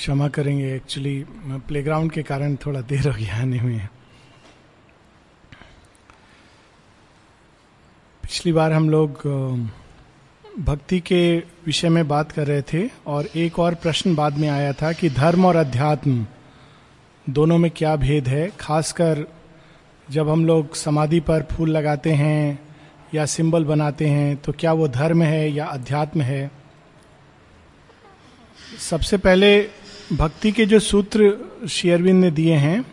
क्षमा करेंगे actually playground के कारण थोड़ा देर हो गया आने में पिछली बार हम लोग भक्ति के विषय में बात कर रहे थे, और एक और प्रश्न बाद में आया था कि धर्म और अध्यात्म दोनों में क्या भेद है? खासकर जब हम लोग समाधि पर फूल लगाते हैं या सिंबल बनाते हैं तो क्या वो धर्म है या अध्यात्म है? सबसे पहले भक्ति के जो सूत्र शेयरविंद ने दिए हैं,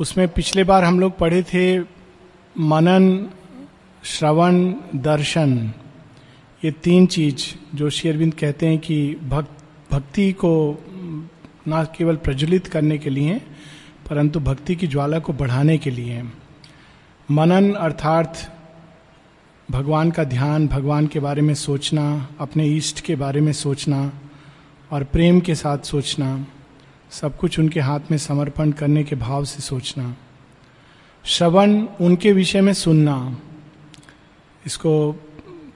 उसमें पिछले बार हम लोग पढ़े थे, मनन, श्रवण, दर्शन, ये तीन चीज़ जो शेयरविंद कहते हैं कि भक्त, भक्ति को ना केवल प्रज्वलित करने के लिए, परंतु भक्ति की ज्वाला को बढ़ाने के लिए। मनन अर्थात भगवान का ध्यान, भगवान के बारे में सोचना, अपने इष्ट के बारे में सोचना और प्रेम के साथ सोचना, सब कुछ उनके हाथ में समर्पण करने के भाव से सोचना। श्रवण उनके विषय में सुनना। इसको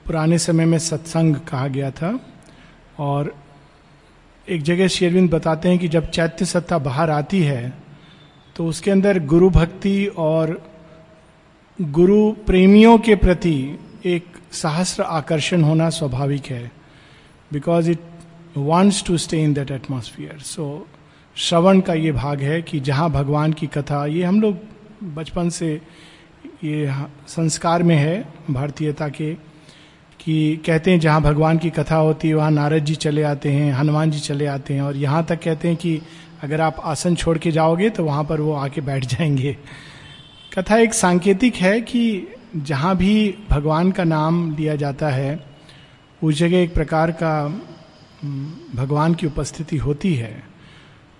पुराने समय में सत्संग कहा गया था। और एक जगह शेरविंद बताते हैं कि जब चैत्य सत्ता बाहर आती है तो उसके अंदर गुरु भक्ति और गुरु प्रेमियों के प्रति एक सहस्र आकर्षण होना स्वाभाविक है। Because it wants to stay in that atmosphere so श्रवण का ये भाग है कि जहाँ भगवान की कथा ये हम लोग बचपन से ये संस्कार में है भारतीयता के कि कहते हैं जहाँ भगवान की कथा होती है वहाँ नारद जी चले आते हैं हनुमान जी चले आते हैं और यहाँ तक कहते हैं कि अगर आप आसन छोड़ के जाओगे तो वहाँ पर वो आके बैठ जाएँगे कथा एक सांकेतिक है कि जहाँ भी भगवान का नाम लिया जाता है उस जगह एक प्रकार का भगवान की उपस्थिति होती है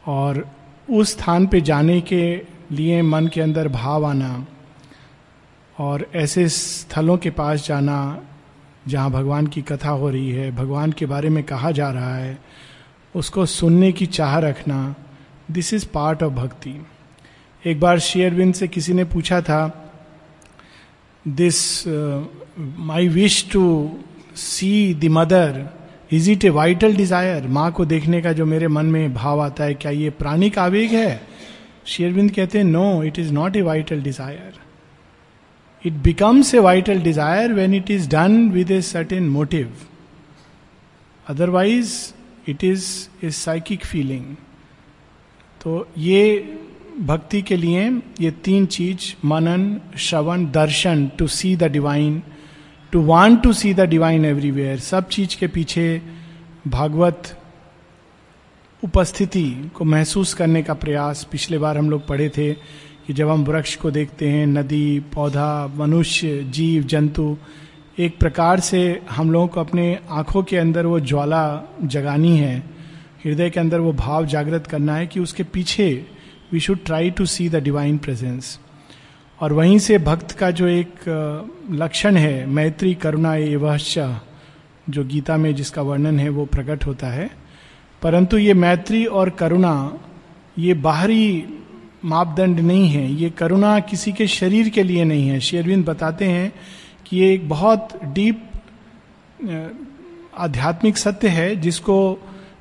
और उस स्थान पे जाने के लिए मन के अंदर भाव आना और ऐसे स्थलों के पास जाना जहाँ भगवान की कथा हो रही है, भगवान के बारे में कहा जा रहा है, उसको सुनने की चाह रखना दिस इज़ पार्ट ऑफ़ भक्ति एक बार शेयरविंद से किसी ने पूछा था this my wish to see the mother is it a vital desire माँ को देखने का जो मेरे मन में भाव आता है, क्या ये प्राणिक आवेग है? शेरविंद कहते हैं no it is not a vital desire it becomes a vital desire when it is done with a certain motive otherwise it is a psychic feeling तो ये भक्ति के लिए ये तीन चीज़, मनन, श्रवण, दर्शन to see the divine to want to see the divine everywhere सब चीज़ के पीछे भागवत उपस्थिति को महसूस करने का प्रयास पिछले बार हम लोग पढ़े थे कि जब हम वृक्ष को देखते हैं, नदी, पौधा, मनुष्य, जीव, जंतु, एक प्रकार से हम लोगों को अपने आँखों के अंदर वो ज्वाला जगानी है, हृदय के अंदर वो भाव जागृत करना है कि उसके पीछे we should try to see the divine presence और वहीं से भक्त का जो एक लक्षण है, मैत्री करुणा एवं जो गीता में जिसका वर्णन है, वो प्रकट होता है। परंतु ये मैत्री और करुणा, ये बाहरी मापदंड नहीं है। ये करुणा किसी के शरीर के लिए नहीं है। शेरविंद बताते हैं कि ये एक बहुत डीप आध्यात्मिक सत्य है, जिसको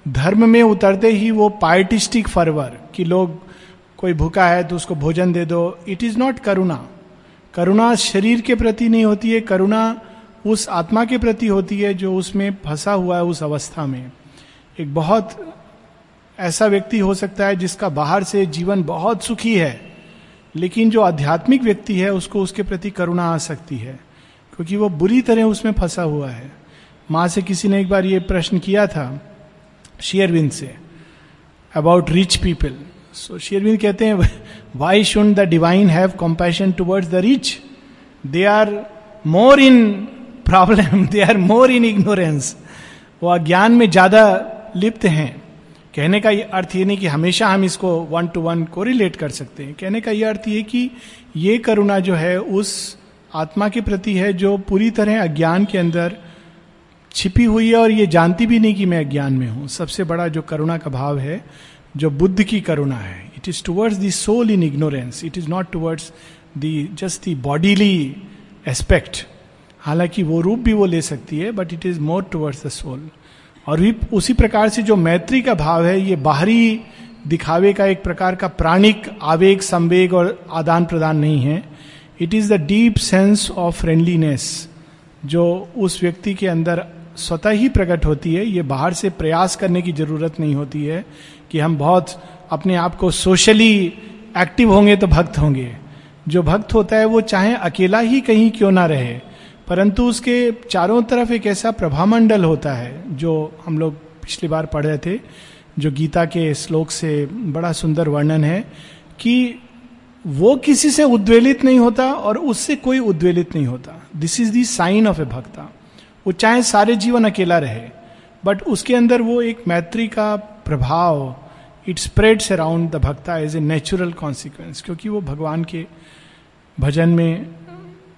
धर्म में उतरते ही वो पार्टिस्टिक फरवर, कि लोग कोई भूखा है तो उसको भोजन दे दो। इट इज़ नॉट करुणा करुणा शरीर के प्रति नहीं होती है। करुणा उस आत्मा के प्रति होती है जो उसमें फंसा हुआ है उस अवस्था में। एक बहुत ऐसा व्यक्ति हो सकता है जिसका बाहर से जीवन बहुत सुखी है, लेकिन जो आध्यात्मिक व्यक्ति है, उसको उसके प्रति करुणा आ सकती है, क्योंकि वो बुरी तरह उसमें फंसा हुआ है। माँ से किसी ने एक बार ये प्रश्न किया था शेयरविंद से अबाउट रिच पीपल सो शेरविंद कहते हैं why should the divine have compassion towards the rich they are more in problem they are more in ignorance वो अज्ञान में ज़्यादा लिप्त हैं कहने का ये अर्थ ये नहीं कि हमेशा हम इसको वन टू वन को रिलेट कर सकते हैं कहने का ये अर्थ ये कि ये करुणा जो है उस आत्मा के प्रति है जो पूरी तरह अज्ञान के अंदर छिपी हुई है और ये जानती भी नहीं कि मैं अज्ञान में हूँ सबसे बड़ा जो करुणा का भाव है जो बुद्ध की करुणा है it is towards the soul in ignorance it is not towards the just the bodily aspect हालाँकि वो रूप भी वो ले सकती है but it is more towards the soul और भी उसी प्रकार से जो मैत्री का भाव है, ये बाहरी दिखावे का एक प्रकार का प्राणिक आवेग, संवेग और आदान प्रदान नहीं है। It is the deep sense of friendliness जो उस व्यक्ति के अंदर स्वतः ही प्रकट होती है। ये बाहर से प्रयास करने की ज़रूरत नहीं होती है। कि हम बहुत अपने आप को सोशली एक्टिव होंगे तो भक्त होंगे। जो भक्त होता है, वो चाहे अकेला ही कहीं क्यों ना रहे, परंतु उसके चारों तरफ़ एक ऐसा प्रभामंडल होता है, जो हम लोग पिछली बार पढ़ रहे थे, जो गीता के श्लोक से बड़ा सुंदर वर्णन है, कि वो किसी से उद्वेलित नहीं होता और उससे कोई उद्वेलित नहीं होता। This is the sign of a bhakta वो चाहे सारे जीवन अकेला रहे बट उसके अंदर वो एक मैत्री का प्रभाव it spreads around the bhakta as a natural consequence क्योंकि वो भगवान के भजन में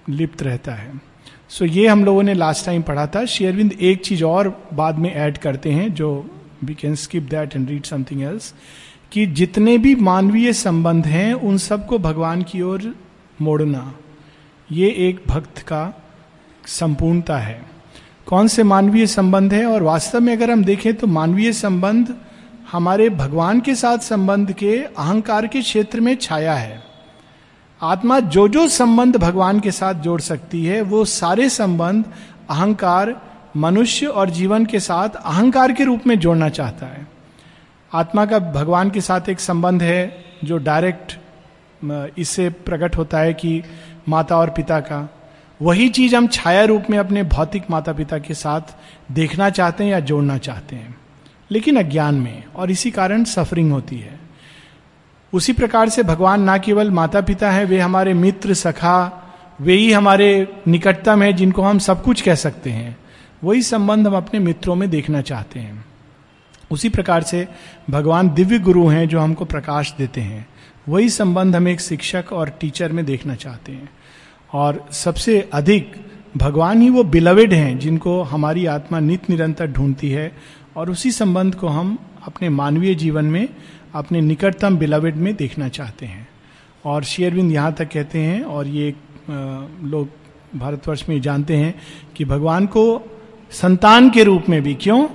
लिप्त रहता है। सो so, ये हम लोगों ने लास्ट टाइम पढ़ा था। शेयरविंद एक चीज़ और बाद में ऐड करते हैं, जो we can skip that and read something else कि जितने भी मानवीय संबंध हैं, उन सबको भगवान की ओर मोड़ना, ये एक भक्त का संपूर्णता है। कौन से मानवीय संबंध है? और वास्तव में अगर हम देखें तो मानवीय संबंध हमारे भगवान के साथ संबंध के अहंकार के क्षेत्र में छाया है। आत्मा जो जो संबंध भगवान के साथ जोड़ सकती है, वो सारे संबंध अहंकार, मनुष्य और जीवन के साथ अहंकार के रूप में जोड़ना चाहता है। आत्मा का भगवान के साथ एक संबंध है, जो डायरेक्ट इससे प्रकट होता है कि माता और पिता का। वही चीज़ हम छाया रूप में अपने भौतिक माता पिता के साथ देखना चाहते हैं या जोड़ना चाहते हैं। लेकिन अज्ञान में, और इसी कारण सफरिंग होती है। उसी प्रकार से भगवान ना केवल माता पिता है, वे हमारे मित्र, सखा, वे ही हमारे निकटतम है, जिनको हम सब कुछ कह सकते हैं। वही संबंध हम अपने मित्रों में देखना चाहते हैं। उसी प्रकार से भगवान दिव्य गुरु हैं, जो हमको प्रकाश देते हैं। वही संबंध हम एक शिक्षक और टीचर में देखना चाहते हैं। और सबसे अधिक, भगवान ही वो बिलवेड हैं, जिनको हमारी आत्मा नित निरंतर ढूंढती है और उसी संबंध को हम अपने मानवीय जीवन में, अपने निकटतम बिलवेड में देखना चाहते हैं। और शेयरविंद यहाँ तक कहते हैं, और ये लोग भारतवर्ष में जानते हैं कि भगवान को संतान के रूप में भी क्यों?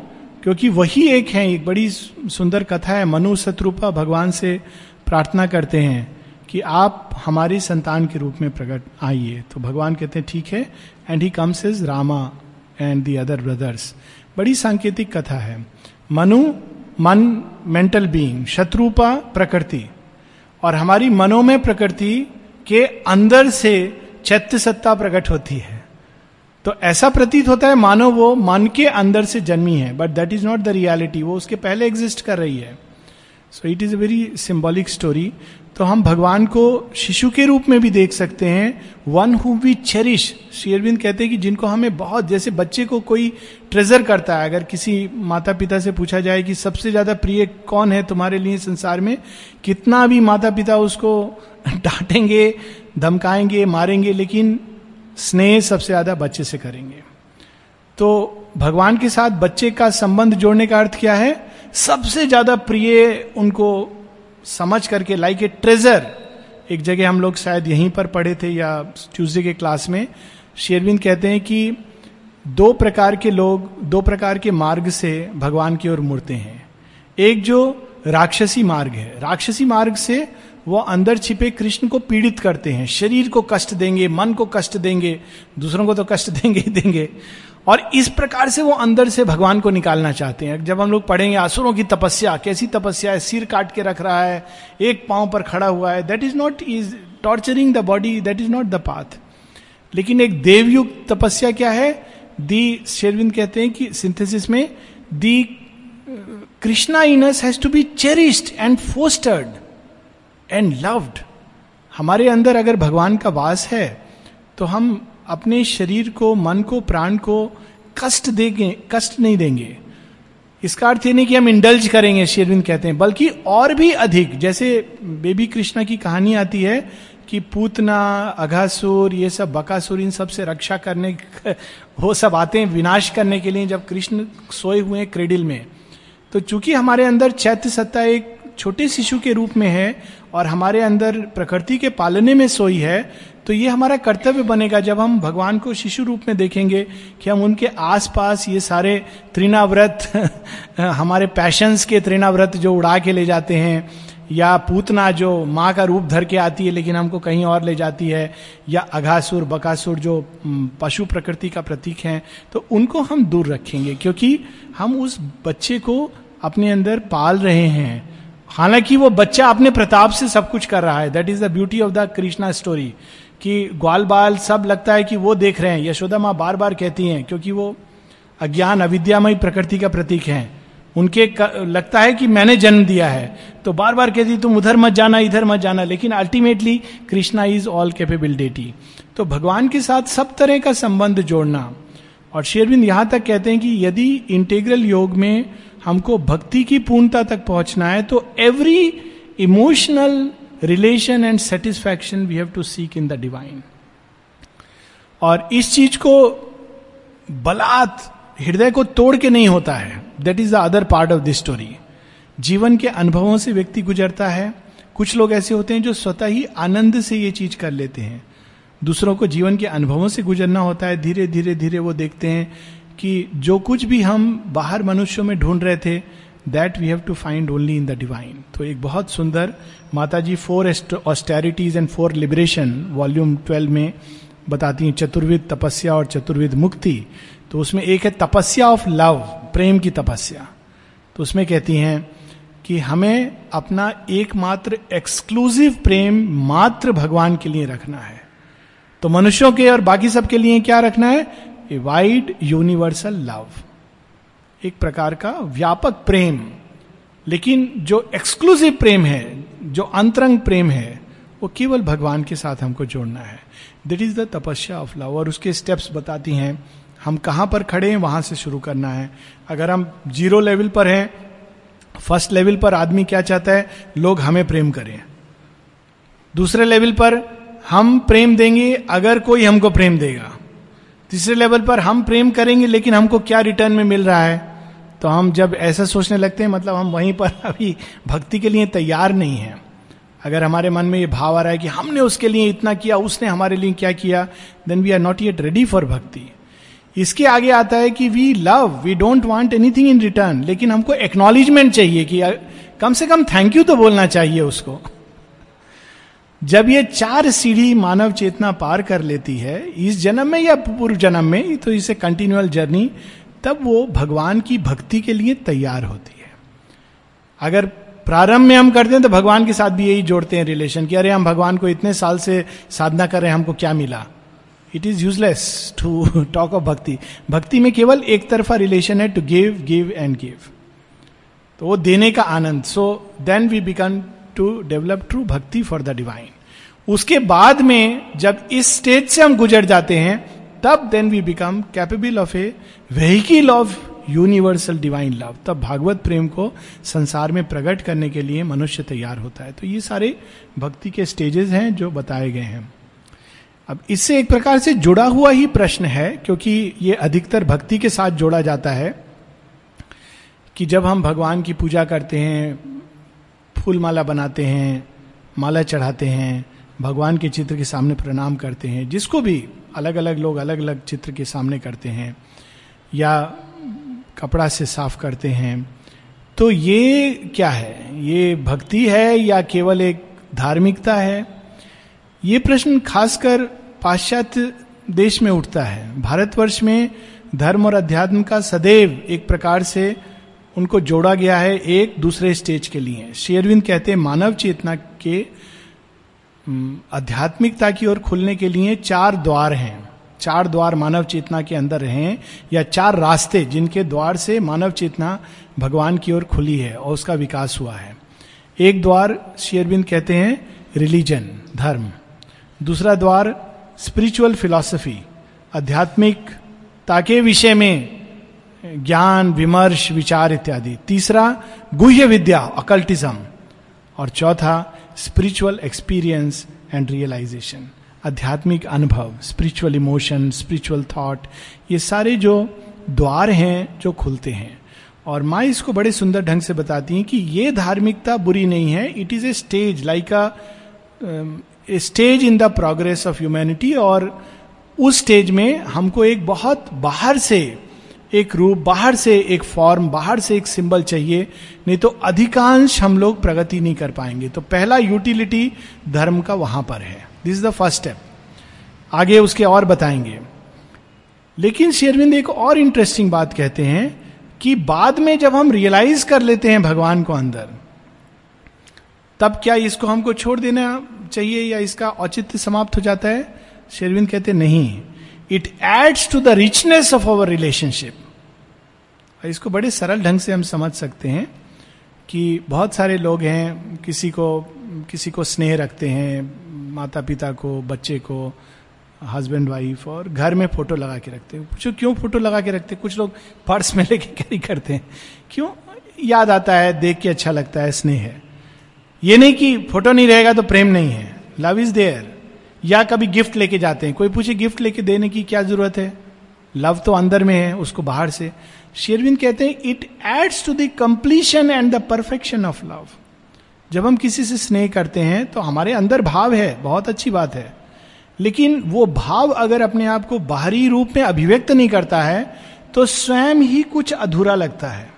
क्योंकि वही एक है, एक बड़ी सुंदर कथा है, मनु शत्रुपा भगवान से प्रार्थना करते हैं कि आप हमारी संतान के रूप में प्रकट आइए। तो भगवान कहते हैं, ठीक है। And he comes is Rama and the other brothers बड़ी सांकेतिक कथा है। मनु, मन मेंटल बीइंग शत्रुपा, प्रकृति। और हमारी मनोमय प्रकृति के अंदर से चैत्य सत्ता प्रकट होती है। तो ऐसा प्रतीत होता है, मानो वो मन के अंदर से जन्मी है but that is not the reality वो उसके पहले एग्जिस्ट कर रही है। So it is a very symbolic story तो हम भगवान को शिशु के रूप में भी देख सकते हैं। वन हु वी चेरिश शेरविंद कहते हैं कि जिनको हमें बहुत, जैसे बच्चे को कोई ट्रेजर करता है, अगर किसी माता पिता से पूछा जाए कि सबसे ज़्यादा प्रिय कौन है तुम्हारे लिए संसार में, कितना भी माता पिता उसको डांटेंगे, धमकाएँगे, मारेंगे, लेकिन स्नेह सबसे ज़्यादा बच्चे से करेंगे। तो भगवान के साथ बच्चे का संबंध जोड़ने का अर्थ क्या है? सबसे ज़्यादा प्रिय उनको समझ करके लाइक ए ट्रेजर एक जगह हम लोग शायद यहीं पर पढ़े थे या ट्यूजडे के क्लास में। शेरविंद कहते हैं कि दो प्रकार के लोग, दो प्रकार के मार्ग से भगवान की ओर मुड़ते हैं। एक जो राक्षसी मार्ग है। राक्षसी मार्ग से वो अंदर छिपे कृष्ण को पीड़ित करते हैं। शरीर को कष्ट देंगे, मन को कष्ट देंगे, दूसरों को तो कष्ट देंगे ही देंगे। और इस प्रकार से वो अंदर से भगवान को निकालना चाहते हैं। जब हम लोग पढ़ेंगे आसुरों की तपस्या, कैसी तपस्या है? सिर काट के रख रहा है, एक पाँव पर खड़ा हुआ है। That is not is torturing the body that is not the path लेकिन एक देवयुक्त तपस्या क्या है? दी शेरविंद कहते हैं कि सिंथेसिस में the Krishna in us has to be cherished and fostered and loved हमारे अंदर अगर भगवान का वास है तो हम अपने शरीर को, मन को, प्राण को कष्ट देंगे, कष्ट नहीं देंगे। इसका अर्थ ये नहीं कि हम इंडल्ज करेंगे शेरविंद कहते हैं, बल्कि और भी अधिक। जैसे बेबी कृष्णा की कहानी आती है कि पूतना, अघासुर, ये सब बकासुर, इन सबसे रक्षा करने वो सब आते हैं विनाश करने के लिए जब कृष्ण सोए हुए हैं क्रेडिल में। तो चूँकि हमारे अंदर चैत्य सत्ता एक छोटे शिशु के रूप में है और हमारे अंदर प्रकृति के पालने में सोई है तो ये हमारा कर्तव्य बनेगा जब हम भगवान को शिशु रूप में देखेंगे कि हम उनके आसपास ये सारे त्रिनाव्रत हमारे पैशंस के त्रिनाव्रत जो उड़ा के ले जाते हैं, या पूतना जो माँ का रूप धर के आती है लेकिन हमको कहीं और ले जाती है, या अघासुर, बकासुर जो पशु प्रकृति का प्रतीक है तो उनको हम दूर रखेंगे क्योंकि हम उस बच्चे को अपने अंदर पाल रहे हैं। हालाँकि वो बच्चा अपने प्रताप से सब कुछ कर रहा है। That is the beauty of the Krishna story कि ग्वाल बाल सब लगता है कि वो देख रहे हैं। यशोदा माँ बार बार कहती हैं, क्योंकि वो अज्ञान, अविद्यामय प्रकृति का प्रतीक है। उनके लगता है कि मैंने जन्म दिया है। तो बार बार कहती तुम उधर मत जाना, इधर मत जाना। लेकिन ultimately Krishna is all capability. तो भगवान के साथ सब तरह का संबंध जोड़ना। और शेरविंद यहाँ तक कहते हैं कि यदि इंटेग्रल योग में हमको भक्ति की पूर्णता तक पहुँचना है तो every emotional relation and satisfaction we have to seek in the divine. और इस चीज़ को बलात्, हृदय को तोड़ के नहीं होता है। That is the other part of this story जीवन के अनुभवों से व्यक्ति गुजरता है। कुछ लोग ऐसे होते हैं जो स्वतः ही आनंद से ये चीज़ कर लेते हैं। दूसरों को जीवन के अनुभवों से गुजरना होता है। धीरे धीरे धीरे वो देखते हैं कि जो कुछ भी हम बाहर मनुष्यों में ढूंढ रहे थे that we have to find only in the divine तो एक बहुत सुंदर Mata ji four austerities and four liberation volume twelve में बताती हैं चतुर्विद तपस्या और चतुर्विद मुक्ति। तो उसमें एक है तपस्या ऑफ़ लव प्रेम की तपस्या। तो उसमें कहती हैं कि हमें अपना एकमात्र एक्सक्लूसिव प्रेम मात्र भगवान के लिए रखना है। तो मनुष्यों के और बाकी सब के लिए क्या रखना है? ए वाइड यूनिवर्सल लव एक प्रकार का व्यापक प्रेम, लेकिन जो एक्सक्लूसिव प्रेम है, जो अंतरंग प्रेम है, वो केवल भगवान के साथ हमको जोड़ना है। This is the tapasya of love और उसके स्टेप्स बताती हैं, हम कहाँ पर खड़े हैं, वहाँ से शुरू करना है। अगर हम ज़ीरो लेवल पर हैं फ़र्स्ट लेवल पर आदमी क्या चाहता है? लोग हमें प्रेम करें। दूसरे लेवल पर हम प्रेम देंगे, अगर कोई हमको प्रेम देगा। तीसरे लेवल पर हम प्रेम करेंगे, लेकिन हमको क्या रिटर्न में मिल रहा है? तो हम जब ऐसा सोचने लगते हैं मतलब हम वहीं पर अभी भक्ति के लिए तैयार नहीं है। अगर हमारे मन में ये भाव आ रहा है कि हमने उसके लिए इतना किया, उसने हमारे लिए क्या किया then we are not yet ready for bhakti. इसके आगे आता है कि we love we don't want anything in return लेकिन हमको एक्नॉलेजमेंट चाहिए कि, कम से कम थैंक यू तो बोलना चाहिए उसको। जब ये चार सीढ़ी मानव चेतना पार कर लेती है, इस जन्म में या पूर्व जन्म में तो इसे कंटिन्यूअल जर्नी तब वो भगवान की भक्ति के लिए तैयार होती है। अगर प्रारंभ में हम करते हैं तो भगवान के साथ भी यही जोड़ते हैं रिलेशन कि, अरे, हम भगवान को इतने साल से साधना कर रहे हैं, हमको क्या मिला? It is useless to talk of bhakti भक्ति में केवल एक तरफा रिलेशन है to give give and give तो वो देने का आनंद. So then we become to develop true bhakti for the divine उसके बाद में जब इस स्टेज से हम गुजर जाते हैं, तब then we become capable of a vehicle of universal divine love तब भागवत प्रेम को संसार में प्रकट करने के लिए मनुष्य तैयार होता है। तो ये सारे भक्ति के स्टेजेस हैं जो बताए गए हैं। अब इससे एक प्रकार से जुड़ा हुआ ही प्रश्न है, क्योंकि ये अधिकतर भक्ति के साथ जोड़ा जाता है कि जब हम भगवान की पूजा करते हैं फूल माला बनाते हैं, माला चढ़ाते हैं, भगवान के चित्र के सामने प्रणाम करते हैं, जिसको भी अलग अलग लोग अलग अलग चित्र के सामने करते हैं, या कपड़ा से साफ़ करते हैं तो ये क्या है? ये भक्ति है या केवल एक धार्मिकता है? ये प्रश्न खासकर पाश्चात्य देश में उठता है। भारतवर्ष में धर्म और अध्यात्म का सदैव एक प्रकार से उनको जोड़ा गया है एक दूसरे स्टेज के लिए। शेरविंद कहते हैं, मानव चेतना के आध्यात्मिकता की ओर खुलने के लिए चार द्वार हैं। चार द्वार मानव चेतना के अंदर हैं या चार रास्ते जिनके द्वार से मानव चेतना भगवान की ओर खुली है और उसका विकास हुआ है। एक द्वार शेरविंद कहते हैं, रिलीजन, धर्म। दूसरा द्वार, स्पिरिचुअल फिलॉसफी आध्यात्मिक ताके विषय में ज्ञान, विमर्श, विचार इत्यादि। तीसरा, गुह्य विद्या अकल्टिज्म और चौथा स्पिरिचुअल एक्सपीरियंस एंड रियलाइजेशन आध्यात्मिक अनुभव स्पिरिचुअल इमोशन स्पिरिचुअल थॉट ये सारे जो द्वार हैं, जो खुलते हैं। और माँ इसको बड़े सुंदर ढंग से बताती हैं कि ये धार्मिकता बुरी नहीं है। It is a stage like a stage in the progress of humanity और उस स्टेज में हमको एक बहुत बाहर से एक रूप बाहर से एक फॉर्म बाहर से एक सिंबल चाहिए, नहीं तो अधिकांश हम लोग प्रगति नहीं कर पाएँगे। तो पहला यूटिलिटी धर्म का वहाँ पर है। This is the first step आगे उसके और बताएँगे। लेकिन शेरविंद एक और इंटरेस्टिंग बात कहते हैं कि बाद में जब हम रियलाइज़ कर लेते हैं भगवान को अंदर, तब क्या इसको हमको छोड़ देना चाहिए या इसका औचित्य समाप्त हो जाता है? शेरविंद कहते, नहीं। It adds to the richness of our relationship इसको बड़े सरल ढंग से हम समझ सकते हैं कि बहुत सारे लोग हैं, किसी को किसी को स्नेह रखते हैं माता पिता को, बच्चे को हस्बैंड वाइफ और घर में फ़ोटो लगा के रखते हैं। पूछो, क्यों फ़ोटो लगा के रखते हैं? कुछ लोग पर्स में लेके कैरी करते हैं। क्यों? याद आता है, देख के अच्छा लगता है, स्नेह है। ये नहीं कि फ़ोटो नहीं रहेगा तो प्रेम नहीं है। लव इज़ देयर या कभी गिफ्ट लेके जाते हैं। कोई पूछे, गिफ्ट लेके देने की क्या ज़रूरत है? लव तो अंदर में है, उसको बाहर से। शेरविंद कहते हैं it adds to the completion and the perfection of love जब हम किसी से स्नेह करते हैं तो हमारे अंदर भाव है, बहुत अच्छी बात है। लेकिन वो भाव अगर अपने आप को बाहरी रूप में अभिव्यक्त नहीं करता है तो स्वयं ही कुछ अधूरा लगता है।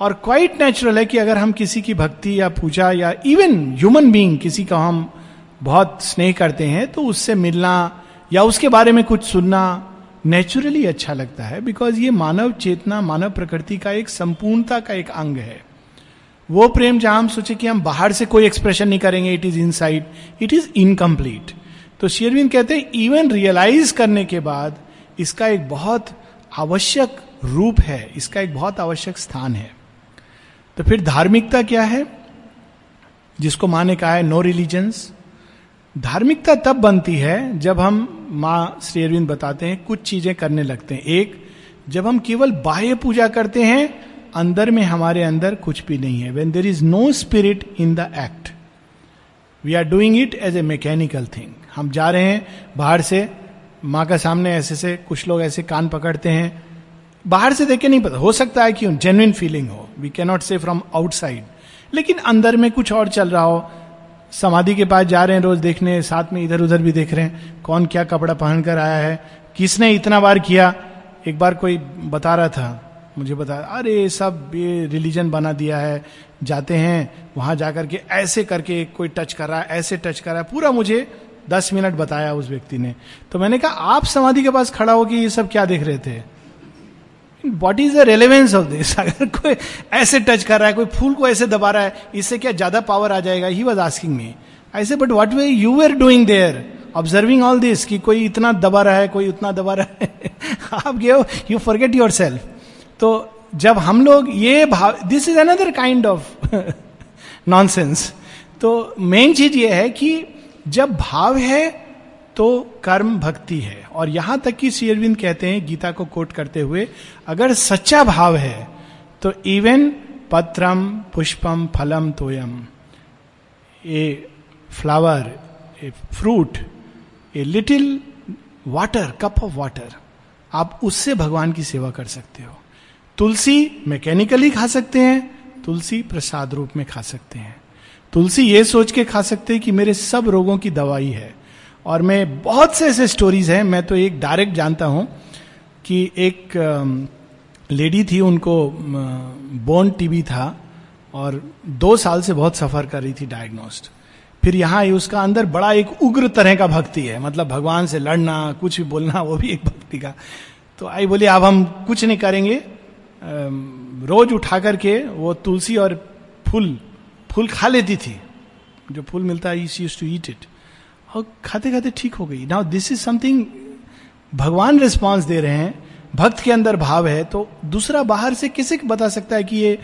और क्वाइट नेचुरल है कि अगर हम किसी की भक्ति या पूजा या इवन ह्यूमन बीइंग किसी का हम बहुत स्नेह करते हैं तो उससे मिलना या उसके बारे में कुछ सुनना नेचुरली अच्छा लगता है बिकॉज़ ये मानव चेतना, मानव प्रकृति का एक संपूर्णता का एक अंग है। वो प्रेम जहाँ हम सोचे कि हम बाहर से कोई एक्सप्रेशन नहीं करेंगे it is inside it is incomplete तो शेरविन कहते हैं इवन रियलाइज़ करने के बाद इसका एक बहुत आवश्यक रूप है, इसका एक बहुत आवश्यक स्थान है। तो फिर धार्मिकता क्या है? जिसको माने कहा है नो रिलीजन्स धार्मिकता तब बनती है जब हम माँ श्री अरविंद बताते हैं कुछ चीज़ें करने लगते हैं। एक, जब हम केवल बाह्य पूजा करते हैं, अंदर में हमारे अंदर कुछ भी नहीं है। When there is no spirit in the act we are doing it as a mechanical thing हम जा रहे हैं बाहर से, माँ का सामने ऐसे से कुछ लोग ऐसे कान पकड़ते हैं। बाहर से देख नहीं पता, हो सकता है कि जेन्युइन फीलिंग हो। We cannot say from outside लेकिन अंदर में कुछ और चल रहा हो समाधि के पास जा रहे हैं रोज देखने, साथ में इधर उधर भी देख रहे हैं, कौन क्या कपड़ा पहनकर आया है, किसने इतना बार किया? एक बार कोई बता रहा था, मुझे बता, अरे, सब ये रिलीजन बना दिया है, जाते हैं, वहाँ जाकर के ऐसे करके कोई टच कर रहा है, ऐसे टच कर रहा है। पूरा मुझे दस मिनट बताया उस व्यक्ति ने। तो मैंने कहा, आप समाधि के पास खड़ा हो कि ये सब क्या देख रहे थे? What is the relevance of this अगर कोई ऐसे टच कर रहा है, कोई फूल को ऐसे दबा रहा है, इससे क्या ज़्यादा पावर आ जाएगा? ही वॉज़ आस्किंग मी ऐसे but what way you are doing there observing all this कि कोई इतना दबा रहा है, कोई उतना दबा रहा है? आप गए यू फॉरगेट योर सेल्फ तो जब हम लोग ये भाव this is another kind of nonsense तो मेन चीज़ ये है कि जब भाव है तो कर्म भक्ति है। और यहाँ तक कि शेरविंद कहते हैं, गीता को कोट करते हुए, अगर सच्चा भाव है तो इवन पत्रम, पुष्पम, फलम, तोयम, a flower a fruit a little water cup of water आप उससे भगवान की सेवा कर सकते हो। तुलसी मैकेनिकली खा सकते हैं, तुलसी प्रसाद रूप में खा सकते हैं। तुलसी ये सोच के खा सकते हैं कि मेरे सब रोगों की दवाई है। और मैं बहुत से ऐसे स्टोरीज हैं, मैं तो एक डायरेक्ट जानता हूँ कि एक लेडी थी, उनको बोन टीबी था और दो साल से बहुत सफ़र कर रही थी डायग्नोस्ड फिर यहाँ उसका अंदर बड़ा एक उग्र तरह का भक्ति है मतलब भगवान से लड़ना, कुछ भी बोलना, वो भी एक भक्ति का। तो आई बोली, अब हम कुछ नहीं करेंगे। रोज उठा करके वो तुलसी और फूल फूल खा लेती थी। जो फूल मिलता है यूज़ टू ईट इट और खाते खाते ठीक हो गई। नाउ दिस इज़ समथिंग भगवान रिस्पॉन्स दे रहे हैं। भक्त के अंदर भाव है तो दूसरा बाहर से किसे बता सकता है कि ये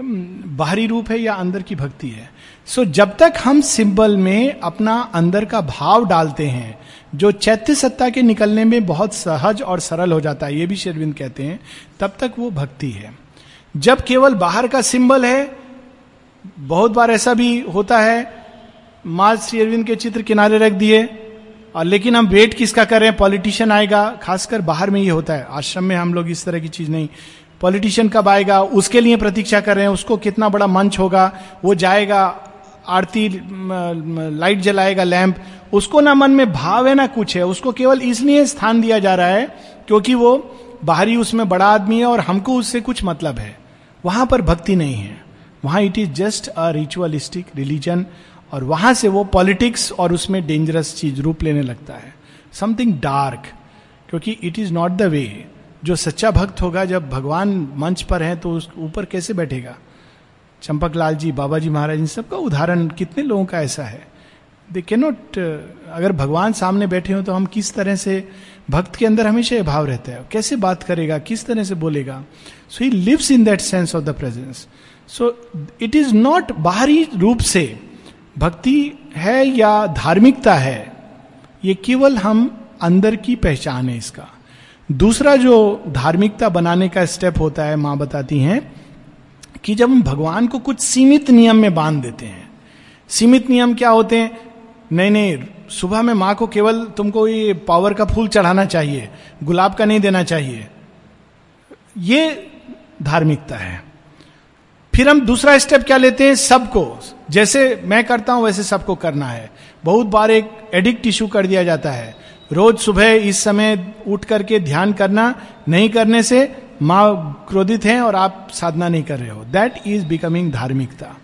बाहरी रूप है या अंदर की भक्ति है? सो so, जब तक हम सिंबल में अपना अंदर का भाव डालते हैं जो चैत्य सत्ता के निकलने में बहुत सहज और सरल हो जाता है ये भी शेरविंद कहते हैं तब तक वो भक्ति है। जब केवल बाहर का सिंबल है बहुत बार ऐसा भी होता है माँ श्री अरविंद के चित्र किनारे रख दिए। और लेकिन हम वेट किसका कर रहे हैं? पॉलिटिशियन आएगा, खासकर बाहर में ये होता है। आश्रम में हम लोग इस तरह की चीज़ नहीं। पॉलिटिशियन कब आएगा? उसके लिए प्रतीक्षा कर रहे हैं। उसको कितना बड़ा मंच होगा? वो जाएगा, आरती लाइट जलाएगा, लैंप। उसको ना मन में भाव है ना कुछ है। उसको केवल इसलिए स्थान दिया जा रहा है क्योंकि वो बाहरी उसमें बड़ा आदमी है और हमको उससे कुछ मतलब है। वहाँ पर भक्ति नहीं है। वहाँ it is just a ritualistic religion और वहाँ से वो पॉलिटिक्स और उसमें डेंजरस चीज़, रूप लेने लगता है। समथिंग डार्क क्योंकि it is not the way जो सच्चा भक्त होगा, जब भगवान मंच पर है तो उस ऊपर कैसे बैठेगा? चंपक लाल जी, बाबा जी महाराज, इन सबका उदाहरण कितने लोगों का ऐसा है? दे के नॉट अगर भगवान सामने बैठे हो तो हम किस तरह से भक्त के अंदर हमेशा ये भाव रहता है? कैसे बात करेगा? किस तरह से बोलेगा? So he lives in that sense of the presence so it is not बाहरी रूप से भक्ति है या धार्मिकता है, ये केवल हम अंदर की पहचान है इसका। दूसरा जो धार्मिकता बनाने का स्टेप होता है, माँ बताती हैं, कि जब हम भगवान को कुछ सीमित नियम में बाँध देते हैं, सीमित नियम क्या होते हैं? नहीं नहीं, सुबह में माँ को केवल तुमको ये पावर का फूल चढ़ाना चाहिए, गुलाब का नहीं देना चाहिए, ये धार्मिकता है। फिर हम दूसरा स्टेप क्या लेते हैं? सबको। जैसे मैं करता हूँ, वैसे सबको करना है। बहुत बार एक एडिक्ट इशू कर दिया जाता है। रोज सुबह इस समय उठ करके ध्यान करना, नहीं करने से माँ क्रोधित हैं और आप साधना नहीं कर रहे हो। दैट इज़ बिकमिंग धार्मिकता।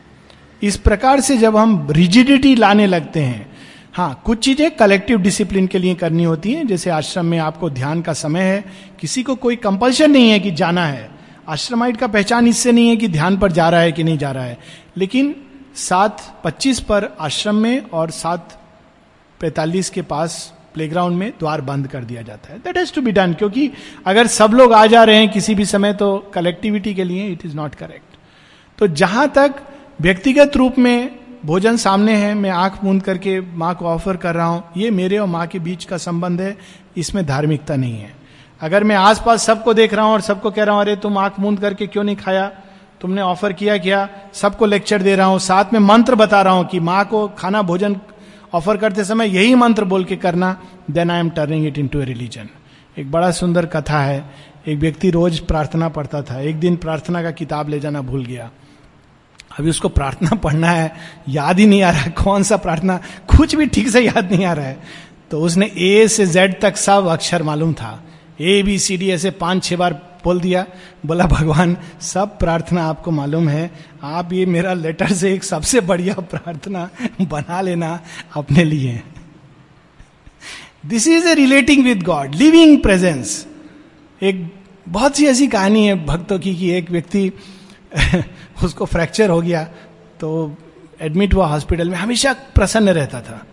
इस प्रकार से जब हम रिजिडिटी लाने लगते हैं हाँ कुछ चीज़ें कलेक्टिव डिसिप्लिन के लिए करनी होती हैं। जैसे आश्रम में आपको ध्यान का समय है, किसी को कोई कंपल्शन नहीं है कि जाना है। आश्रमाइट का पहचान इससे नहीं है कि ध्यान पर जा रहा है कि नहीं जा रहा है। लेकिन सात पच्चीस पर आश्रम में और सात पैतालीस के पास प्लेग्राउंड में द्वार बंद कर दिया जाता है। That has to be done क्योंकि अगर सब लोग आ जा रहे हैं किसी भी समय तो कलेक्टिविटी के लिए इट इज़ नॉट करेक्ट तो जहाँ तक व्यक्तिगत रूप में भोजन सामने है, मैं आँख मूंद करके माँ को ऑफ़र कर रहा हूँ, ये मेरे और माँ के बीच का संबंध है, इसमें धार्मिकता नहीं है। अगर मैं आसपास सबको देख रहा हूँ और सबको कह रहा हूँ, अरे, तुम आँख मूंद करके क्यों नहीं खाया? तुमने ऑफ़र किया क्या? सबको लेक्चर दे रहा हूँ, साथ में मंत्र बता रहा हूँ कि माँ को खाना भोजन ऑफ़र करते समय यही मंत्र बोल के करना then I am turning it into a religion एक बड़ा सुंदर कथा है। एक व्यक्ति रोज प्रार्थना पढ़ता था। एक दिन प्रार्थना का किताब ले जाना भूल गया। अभी उसको प्रार्थना पढ़ना है, याद ही नहीं आ रहा कौन सा प्रार्थना। कुछ भी ठीक से याद नहीं आ रहा है। तो उसने ए से जेड तक सब अक्षर मालूम था। ए बी सी डी ऐसे पाँच, छह बार बोल दिया। बोला, भगवान, सब प्रार्थना आपको मालूम है। आप ये मेरा लेटर से एक सबसे बढ़िया प्रार्थना बना लेना अपने लिए। This is a relating with God living presence एक बहुत सी ऐसी कहानी है भक्तों की कि एक व्यक्ति उसको फ्रैक्चर हो गया तो एडमिट हुआ हॉस्पिटल में, हमेशा प्रसन्न रहता था।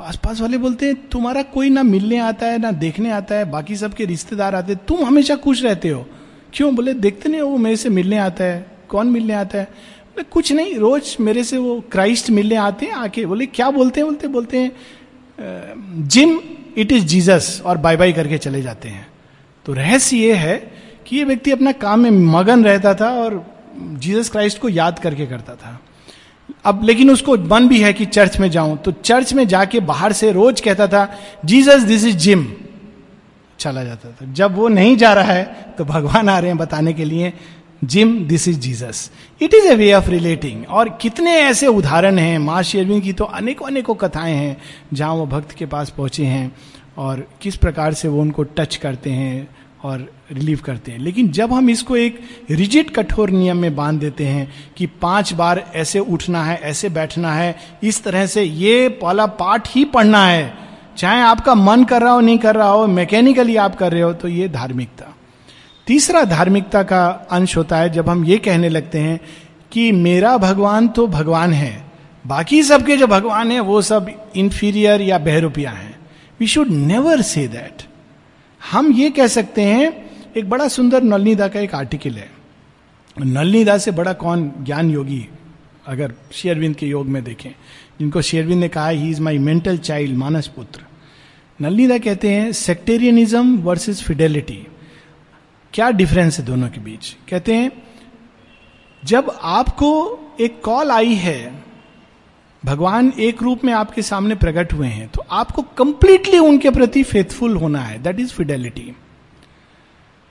आसपास वाले बोलते हैं, तुम्हारा कोई ना मिलने आता है, ना देखने आता है, बाकी सबके रिश्तेदार आते हैं, तुम हमेशा खुश रहते हो। क्यों? बोले, देखते नहीं हो, वो मेरे से मिलने आता है। कौन मिलने आता है? बोले, कुछ नहीं, रोज मेरे से वो क्राइस्ट मिलने आते हैं, आके बोले, क्या बोलते हैं? बोलते बोलते हैं जिम, इट इज़ जीसस, और बाय बाय करके चले जाते हैं। तो रहस्य ये है कि ये व्यक्ति अपना काम में मगन रहता था और जीसस क्राइस्ट को याद करके करता था। अब लेकिन उसको मन भी है कि चर्च में जाऊँ। तो चर्च में जाके बाहर से रोज कहता था, जीसस दिस इज़ जिम चला जाता था। जब वो नहीं जा रहा है तो भगवान आ रहे हैं बताने के लिए Jim this is Jesus it is a way of relating और कितने ऐसे उदाहरण हैं माँ शेरविन की तो अनेकों अनेकों कथाएँ हैं, जहाँ वो भक्त के पास पहुँचे हैं और किस प्रकार से वो उनको टच करते हैं। और रिलीव करते हैं। लेकिन जब हम इसको एक रिजिट कठोर नियम में बाँध देते हैं कि पाँच बार ऐसे उठना है, ऐसे बैठना है, इस तरह से ये पहला पाठ ही पढ़ना है। चाहे आपका मन कर रहा हो, नहीं कर रहा हो मैकेनिकली आप कर रहे हो तो ये धार्मिकता। तीसरा धार्मिकता का अंश होता है जब हम ये कहने लगते हैं कि मेरा भगवान तो भगवान है, बाकी सबके जो भगवान है वो सब इंफीरियर या बहरूपिया हैं। We should never say that हम ये कह सकते हैं, एक बड़ा सुंदर नलनीदा का एक आर्टिकल है। नलनीदा से बड़ा कौन ज्ञान योगी, अगर शेयरविंद के योग में देखें, जिनको शेयरविंद ने कहा he is my mental child मानस पुत्र। नलनीदा कहते हैं सेक्टेरियनिज्म वर्सेस फिडेलिटी क्या डिफरेंस है दोनों के बीच? कहते हैं, जब आपको एक कॉल आई है भगवान एक रूप में आपके सामने प्रकट हुए हैं तो आपको कंप्लीटली उनके प्रति फेथफुल होना है। दैट इज़ फिडेलिटी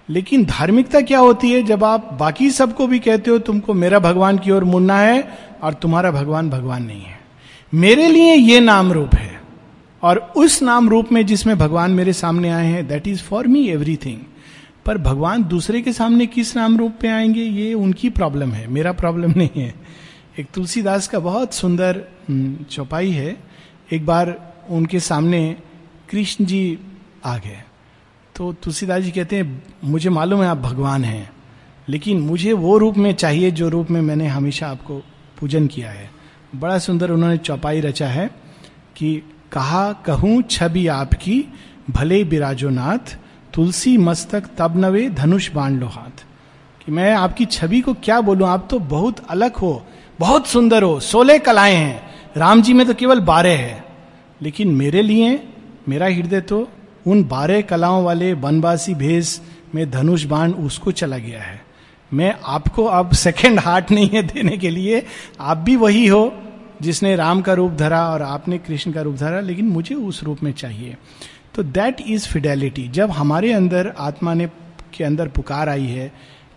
लेकिन धार्मिकता क्या होती है? जब आप बाकी सबको भी कहते हो, तुमको मेरा भगवान की ओर मुड़ना है और तुम्हारा भगवान भगवान नहीं है। मेरे लिए ये नाम रूप है और उस नाम रूप में जिसमें भगवान मेरे सामने आए हैं that is for me everything पर भगवान दूसरे के सामने किस नाम रूप में आएँगे? ये उनकी प्रॉब्लम है, मेरा प्रॉब्लम नहीं है। एक तुलसीदास का बहुत सुंदर चौपाई है। एक बार उनके सामने कृष्ण जी आ गए। तो तुलसीदास जी कहते हैं, मुझे मालूम है आप भगवान हैं, लेकिन मुझे वो रूप में चाहिए जो रूप में मैंने हमेशा आपको पूजन किया है। बड़ा सुंदर उन्होंने चौपाई रचा है कि कहा, कहूँ छवि आपकी, भले बिराजो नाथ, तुलसी मस्तक तब नवे धनुष बाँध लो हाथ। कि मैं आपकी छवि को क्या बोलूँ? आप तो बहुत अलग हो। बहुत सुंदर हो, सोलह कलाएँ हैं। राम जी में तो केवल बारह है। लेकिन मेरे लिए, मेरा हृदय तो उन बारह कलाओं वाले वनवासी भेष में धनुष बाण उसको चला गया है। मैं आपको अब सेकेंड हार्ट नहीं है देने के लिए। आप भी वही हो जिसने राम का रूप धरा और आपने कृष्ण का रूप धरा, लेकिन मुझे उस रूप में चाहिए। तो दैट इज़ फिडेलिटी जब हमारे अंदर आत्मा ने के अंदर पुकार आई है,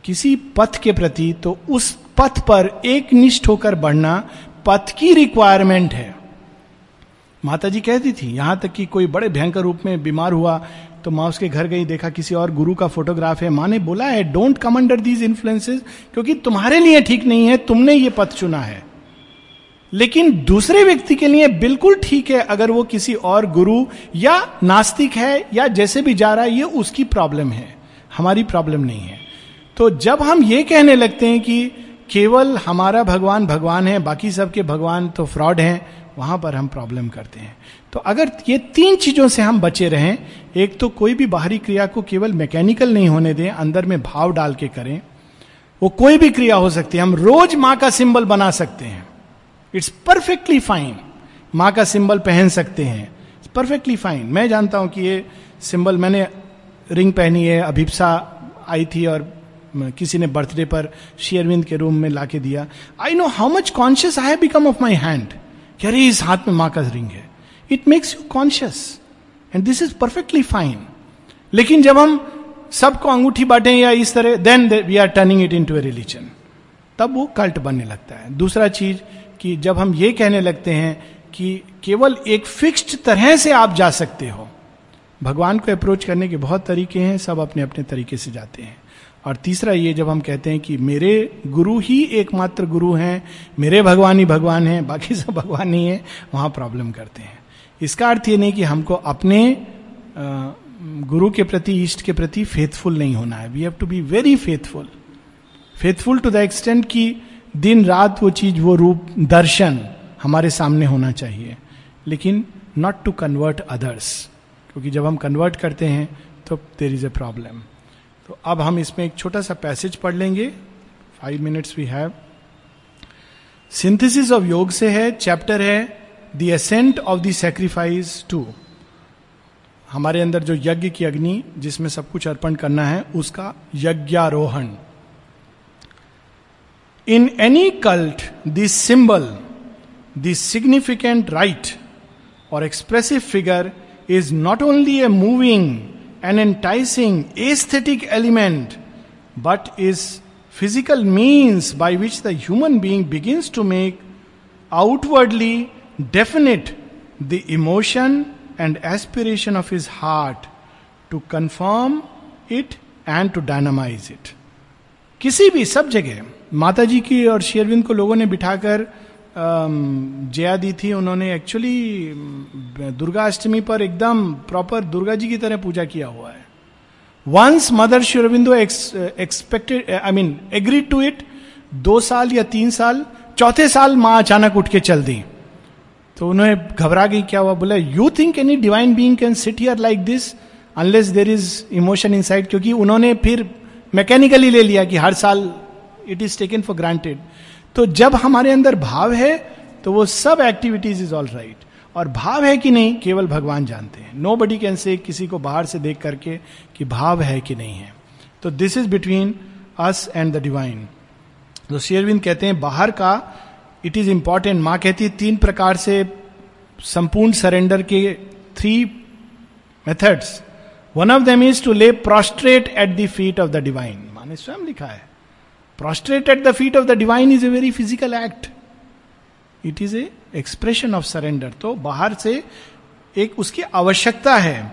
किसी पथ के प्रति तो उस पथ पर एक निष्ठ होकर बढ़ना पथ की रिक्वायरमेंट है। माता जी कहती थी, यहाँ तक कि कोई बड़े भयंकर रूप में बीमार हुआ तो माँ उसके घर गई, देखा किसी और गुरु का फोटोग्राफ है। माँ ने बोला है don't come under these influences क्योंकि तुम्हारे लिए ठीक नहीं है, तुमने ये पथ चुना है। लेकिन दूसरे व्यक्ति के लिए बिल्कुल ठीक है, अगर वो किसी और गुरु या नास्तिक है या जैसे भी जा रहा है, ये उसकी प्रॉब्लम है। हमारी प्रॉब्लम नहीं है। तो जब हम ये कहने लगते हैं कि केवल हमारा भगवान भगवान है, बाकी सबके भगवान तो फ्रॉड हैं, वहाँ पर हम प्रॉब्लम करते हैं। तो अगर ये तीन चीज़ों से हम बचे रहें, एक तो कोई भी बाहरी क्रिया को केवल मैकेनिकल नहीं होने दें, अंदर में भाव डाल के करें, वो कोई भी क्रिया हो सकती है, हम रोज माँ का सिंबल बना सकते हैं। इट्स परफेक्टली फाइन माँ का सिंबल पहन सकते हैं। परफेक्टली फाइन मैं जानता हूँ कि ये सिंबल मैंने रिंग पहनी है, अभिप्सा आई थी और किसी ने बर्थडे पर शेयरविंद के रूम में लाके दिया। I know how much conscious I have become of my hand अरे, इस हाथ में माँ का रिंग है। It makes you conscious and this is perfectly fine लेकिन जब हम सबको अंगूठी बांटे या इस तरह then we are turning it into a religion तब वो कल्ट बनने लगता है। दूसरा चीज़ कि जब हम ये कहने लगते हैं कि केवल एक फिक्स्ड तरह से आप जा सकते हो। भगवान को अप्रोच करने के बहुत तरीके हैं, सब अपने अपने तरीके से जाते हैं। और तीसरा ये जब हम कहते हैं कि मेरे गुरु ही एकमात्र गुरु हैं, मेरे भगवान ही भगवान हैं, बाकी सब भगवान ही है, वहाँ प्रॉब्लम करते हैं। इसका अर्थ ये नहीं कि हमको अपने गुरु के प्रति ईष्ट के प्रति फेथफुल नहीं होना है। We have to be very faithful faithful to the extent कि दिन, रात वो चीज़, वो रूप, दर्शन हमारे सामने होना चाहिए। लेकिन नॉट टू कन्वर्ट अदर्स क्योंकि जब हम कन्वर्ट करते हैं तो देर इज़ ए प्रॉब्लम तो अब हम इसमें एक छोटा सा पैसेज पढ़ लेंगे। Five minutes we have synthesis of Yoga से है चैप्टर है the ascent of the sacrifice to हमारे अंदर जो यज्ञ की अग्नि, जिसमें सब कुछ अर्पण करना है, उसका यज्ञारोहण। In any cult this symbol this significant rite और expressive figure is not only a moving an enticing aesthetic element but is physical means by which the human being begins to make outwardly definite the emotion and aspiration of is heart to confirm it and to dynamise it किसी भी सब जगह माता जी की और शेरविंद को लोगों ने बिठाकर जया दी थी, उन्होंने एक्चुअली दुर्गा अष्टमी पर एकदम प्रॉपर दुर्गा जी की तरह पूजा किया हुआ है। Once Mother Sri Aurobindo expected I mean agree to it दो साल या तीन साल, चौथे साल माँ अचानक उठ के चल दी। तो उन्हें घबरा गई, क्या हुआ? बोला you think any divine being can sit here like this unless there is emotion in क्योंकि उन्होंने फिर मैकेनिकली ले लिया कि हर साल it is taken for granted तो जब हमारे अंदर भाव है तो वो सब एक्टिविटीज़ इज़ ऑल राइट और भाव है कि नहीं, केवल भगवान जानते हैं। नो बडी कैन से किसी को बाहर से देख करके कि भाव है कि नहीं है। तो this is between us and the divine तो शेयरविंद कहते हैं, बाहर का इट इज़ इंपॉर्टेंट माँ कहती है, तीन प्रकार से संपूर्ण सरेंडर के three methods one of them is to lay prostrate at the feet of the divine माने स्वयं लिखा है। Prostrate at the feet of the divine is a very physical act it is a expression of surrender तो बाहर से एक उसकी आवश्यकता है।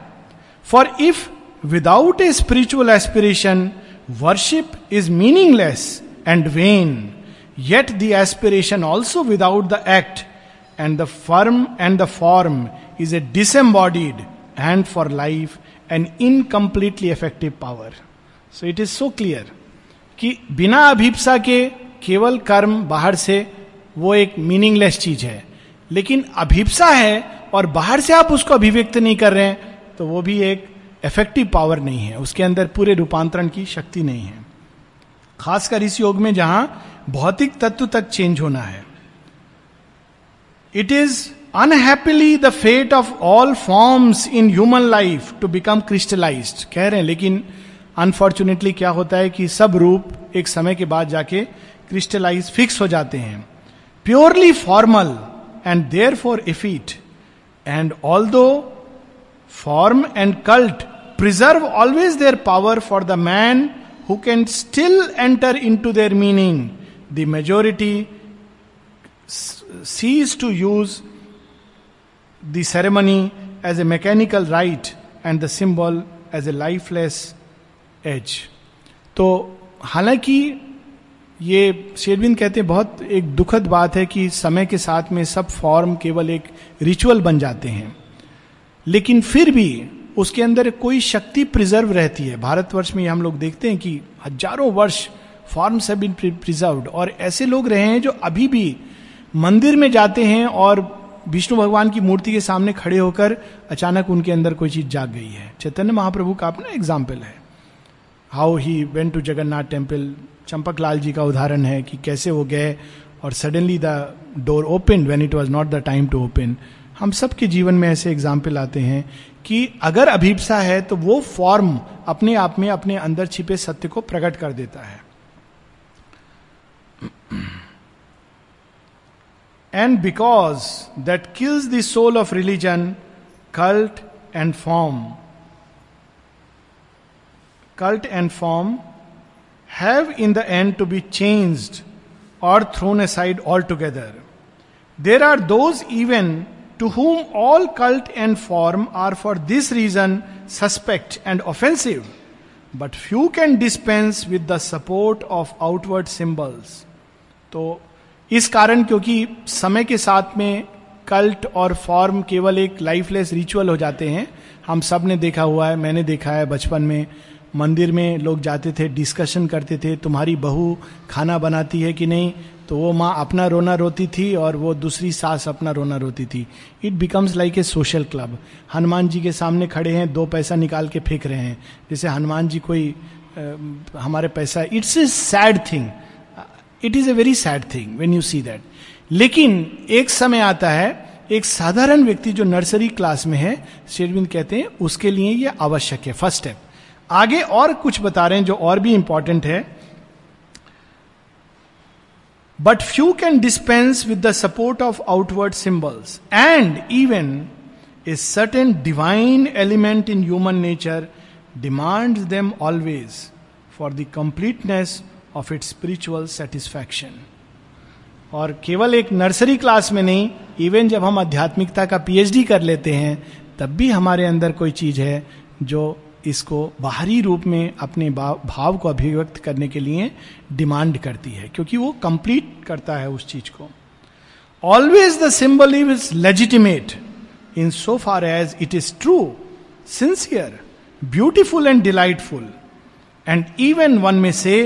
For if without a spiritual aspiration worship is meaningless and when yet the aspiration also without the act and the form and the form is a disembodied and for life an incompletely effective power so it is so clear कि बिना अभिप्सा के केवल कर्म बाहर से वो एक meaningless चीज़ है। लेकिन अभिप्सा है और बाहर से आप उसको अभिव्यक्त नहीं कर रहे हैं तो वो भी एक इफ़ेक्टिव पावर नहीं है। उसके अंदर पूरे रूपांतरण की शक्ति नहीं है। खासकर इस योग में जहाँ भौतिक तत्व तक चेंज होना है। It is unhappily the fate of all forms in human life to become crystallise कह रहे हैं, लेकिन अनफॉर्चुनेटली क्या होता है कि सब रूप एक समय के बाद जाके क्रिस्टलाइज फिक्स हो जाते हैं। Purely formal and therefore effete and although form and cult preserve always their power for the man who can still enter into their meaning the majority cease to use the ceremony as a mechanical rite and the symbol as a lifeless as तो हालाँकि ये शेरविंद कहते हैं, बहुत एक दुखद बात है कि समय के साथ में सब फॉर्म केवल एक रिचुअल बन जाते हैं। लेकिन फिर भी उसके अंदर कोई शक्ति प्रिजर्व रहती है। भारतवर्ष में हम लोग देखते हैं कि हज़ारों वर्ष फॉर्म्स हैव बीन प्रिजर्व्ड और ऐसे लोग रहे हैं जो अभी भी मंदिर में जाते हैं और विष्णु भगवान की मूर्ति के सामने खड़े होकर अचानक उनके अंदर कोई चीज़ जाग गई है। चैतन्य महाप्रभु का अपना एग्ज़ाम्पल है। How he went to Jagannath temple Champak Lal ji का उदाहरण है कि कैसे वो गए और suddenly the door open when it was not the time to open हम सबके जीवन में ऐसे एग्ज़ाम्पल आते हैं कि अगर अभीपसा है तो वो फॉर्म अपने आप में अपने अंदर छिपे सत्य को प्रकट कर देता है and because that kills the soul of religion cult and form cult and form have in the end to be change और thrown aside altogether there are those even to whom all cult and form are for this reason suspect and offensive but few can dispense with the support of outward symbols तो इस कारण क्योंकि समय के साथ में cult और form केवल एक लाइफलेस रिचुअल हो जाते हैं, हम सबने देखा हुआ है, मैंने देखा है बचपन में मंदिर में लोग जाते थे डिस्कशन करते थे तुम्हारी बहू खाना बनाती है कि नहीं? तो वो माँ अपना रोना रोती थी और वो दूसरी सास अपना रोना रोती थी। It becomes like a social club Hanuman ji के सामने खड़े हैं दो पैसा निकाल के फेंक रहे हैं। जैसे हनुमान जी कोई आ, हमारे पैसा it's a sad thing it is a very sad thing when you see that लेकिन एक समय आता है एक साधारण व्यक्ति जो नर्सरी क्लास में है शेरविंद कहते हैं उसके लिए यह आवश्यक है फ़र्स्ट स्टेप आगे और कुछ बता रहे हैं जो और भी इंपॉर्टेंट है। But few can dispense with the support of outward symbols and even a certain divine element in human nature demand them always for the completeness of it spiritual satisfaction और केवल एक नर्सरी क्लास में नहीं even जब हम आध्यात्मिकता का PhD कर लेते हैं, तब भी हमारे अंदर कोई चीज़ है जो इसको बाहरी रूप में अपने भाव को अभिव्यक्त करने के लिए डिमांड करती है, क्योंकि वो कंप्लीट करता है उस चीज़ को। Always the symbol is legitimate in so far as it is true sincere beautiful and delightful and even one may say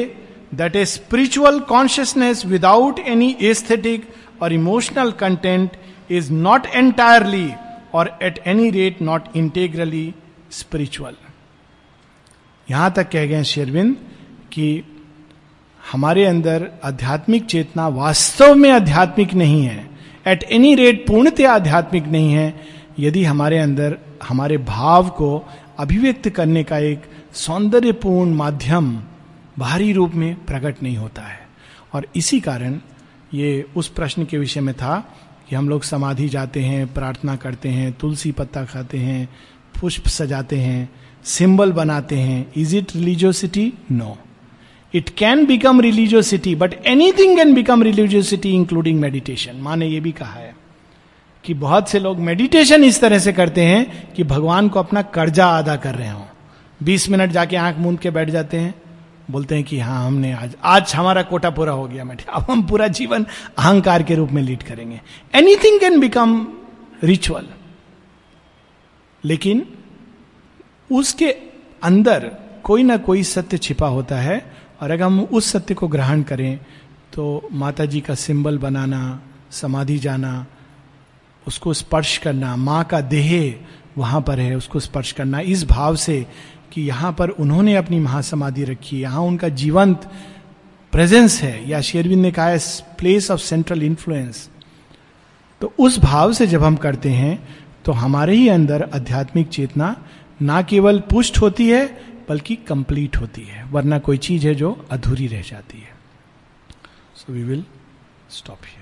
that a spiritual consciousness without any aesthetic or emotional content is not entirely or at any rate not integrally spiritual यहाँ तक कह गए शेरविंद कि हमारे अंदर आध्यात्मिक चेतना वास्तव में आध्यात्मिक नहीं है। एट एनी रेट पूर्णतया आध्यात्मिक नहीं है। यदि हमारे अंदर, हमारे भाव को अभिव्यक्त करने का एक सौंदर्यपूर्ण माध्यम बाहरी रूप में प्रकट नहीं होता है। और इसी कारण ये उस प्रश्न के विषय में था कि हम लोग समाधि जाते हैं, प्रार्थना करते हैं, तुलसी पत्ता खाते हैं, पुष्प सजाते हैं सिंबल बनाते हैं। Is it religiosity no it can become religiosity but anything can become religiosity including meditation माँ ने यह भी कहा है कि बहुत से लोग मेडिटेशन इस तरह से करते हैं कि भगवान को अपना कर्जा अदा कर रहे हो। बीस मिनट जाके आँख मूंद के बैठ जाते हैं, बोलते हैं कि हाँ हमने आज आज हमारा कोटा पूरा हो गया मैडम अब हम पूरा जीवन अहंकार के रूप में लीड करेंगे। एनीथिंग कैन बिकम रिचुअल लेकिन उसके अंदर कोई ना कोई सत्य छिपा होता है और अगर हम उस सत्य को ग्रहण करें तो माता जी का सिंबल बनाना, समाधि जाना, उसको स्पर्श करना, माँ का देह वहाँ पर है, उसको स्पर्श करना, इस भाव से कि यहाँ पर उन्होंने अपनी महासमाधि रखी है यहाँ उनका जीवंत प्रेजेंस है। या शेरविंद ने कहा है प्लेस ऑफ़ सेंट्रल इन्फ्लुएंस तो उस भाव से जब हम करते हैं तो हमारे ही अंदर आध्यात्मिक चेतना ना केवल पुष्ट होती है, बल्कि कंप्लीट होती है, वरना कोई चीज़ है जो अधूरी रह जाती है। So we will stop here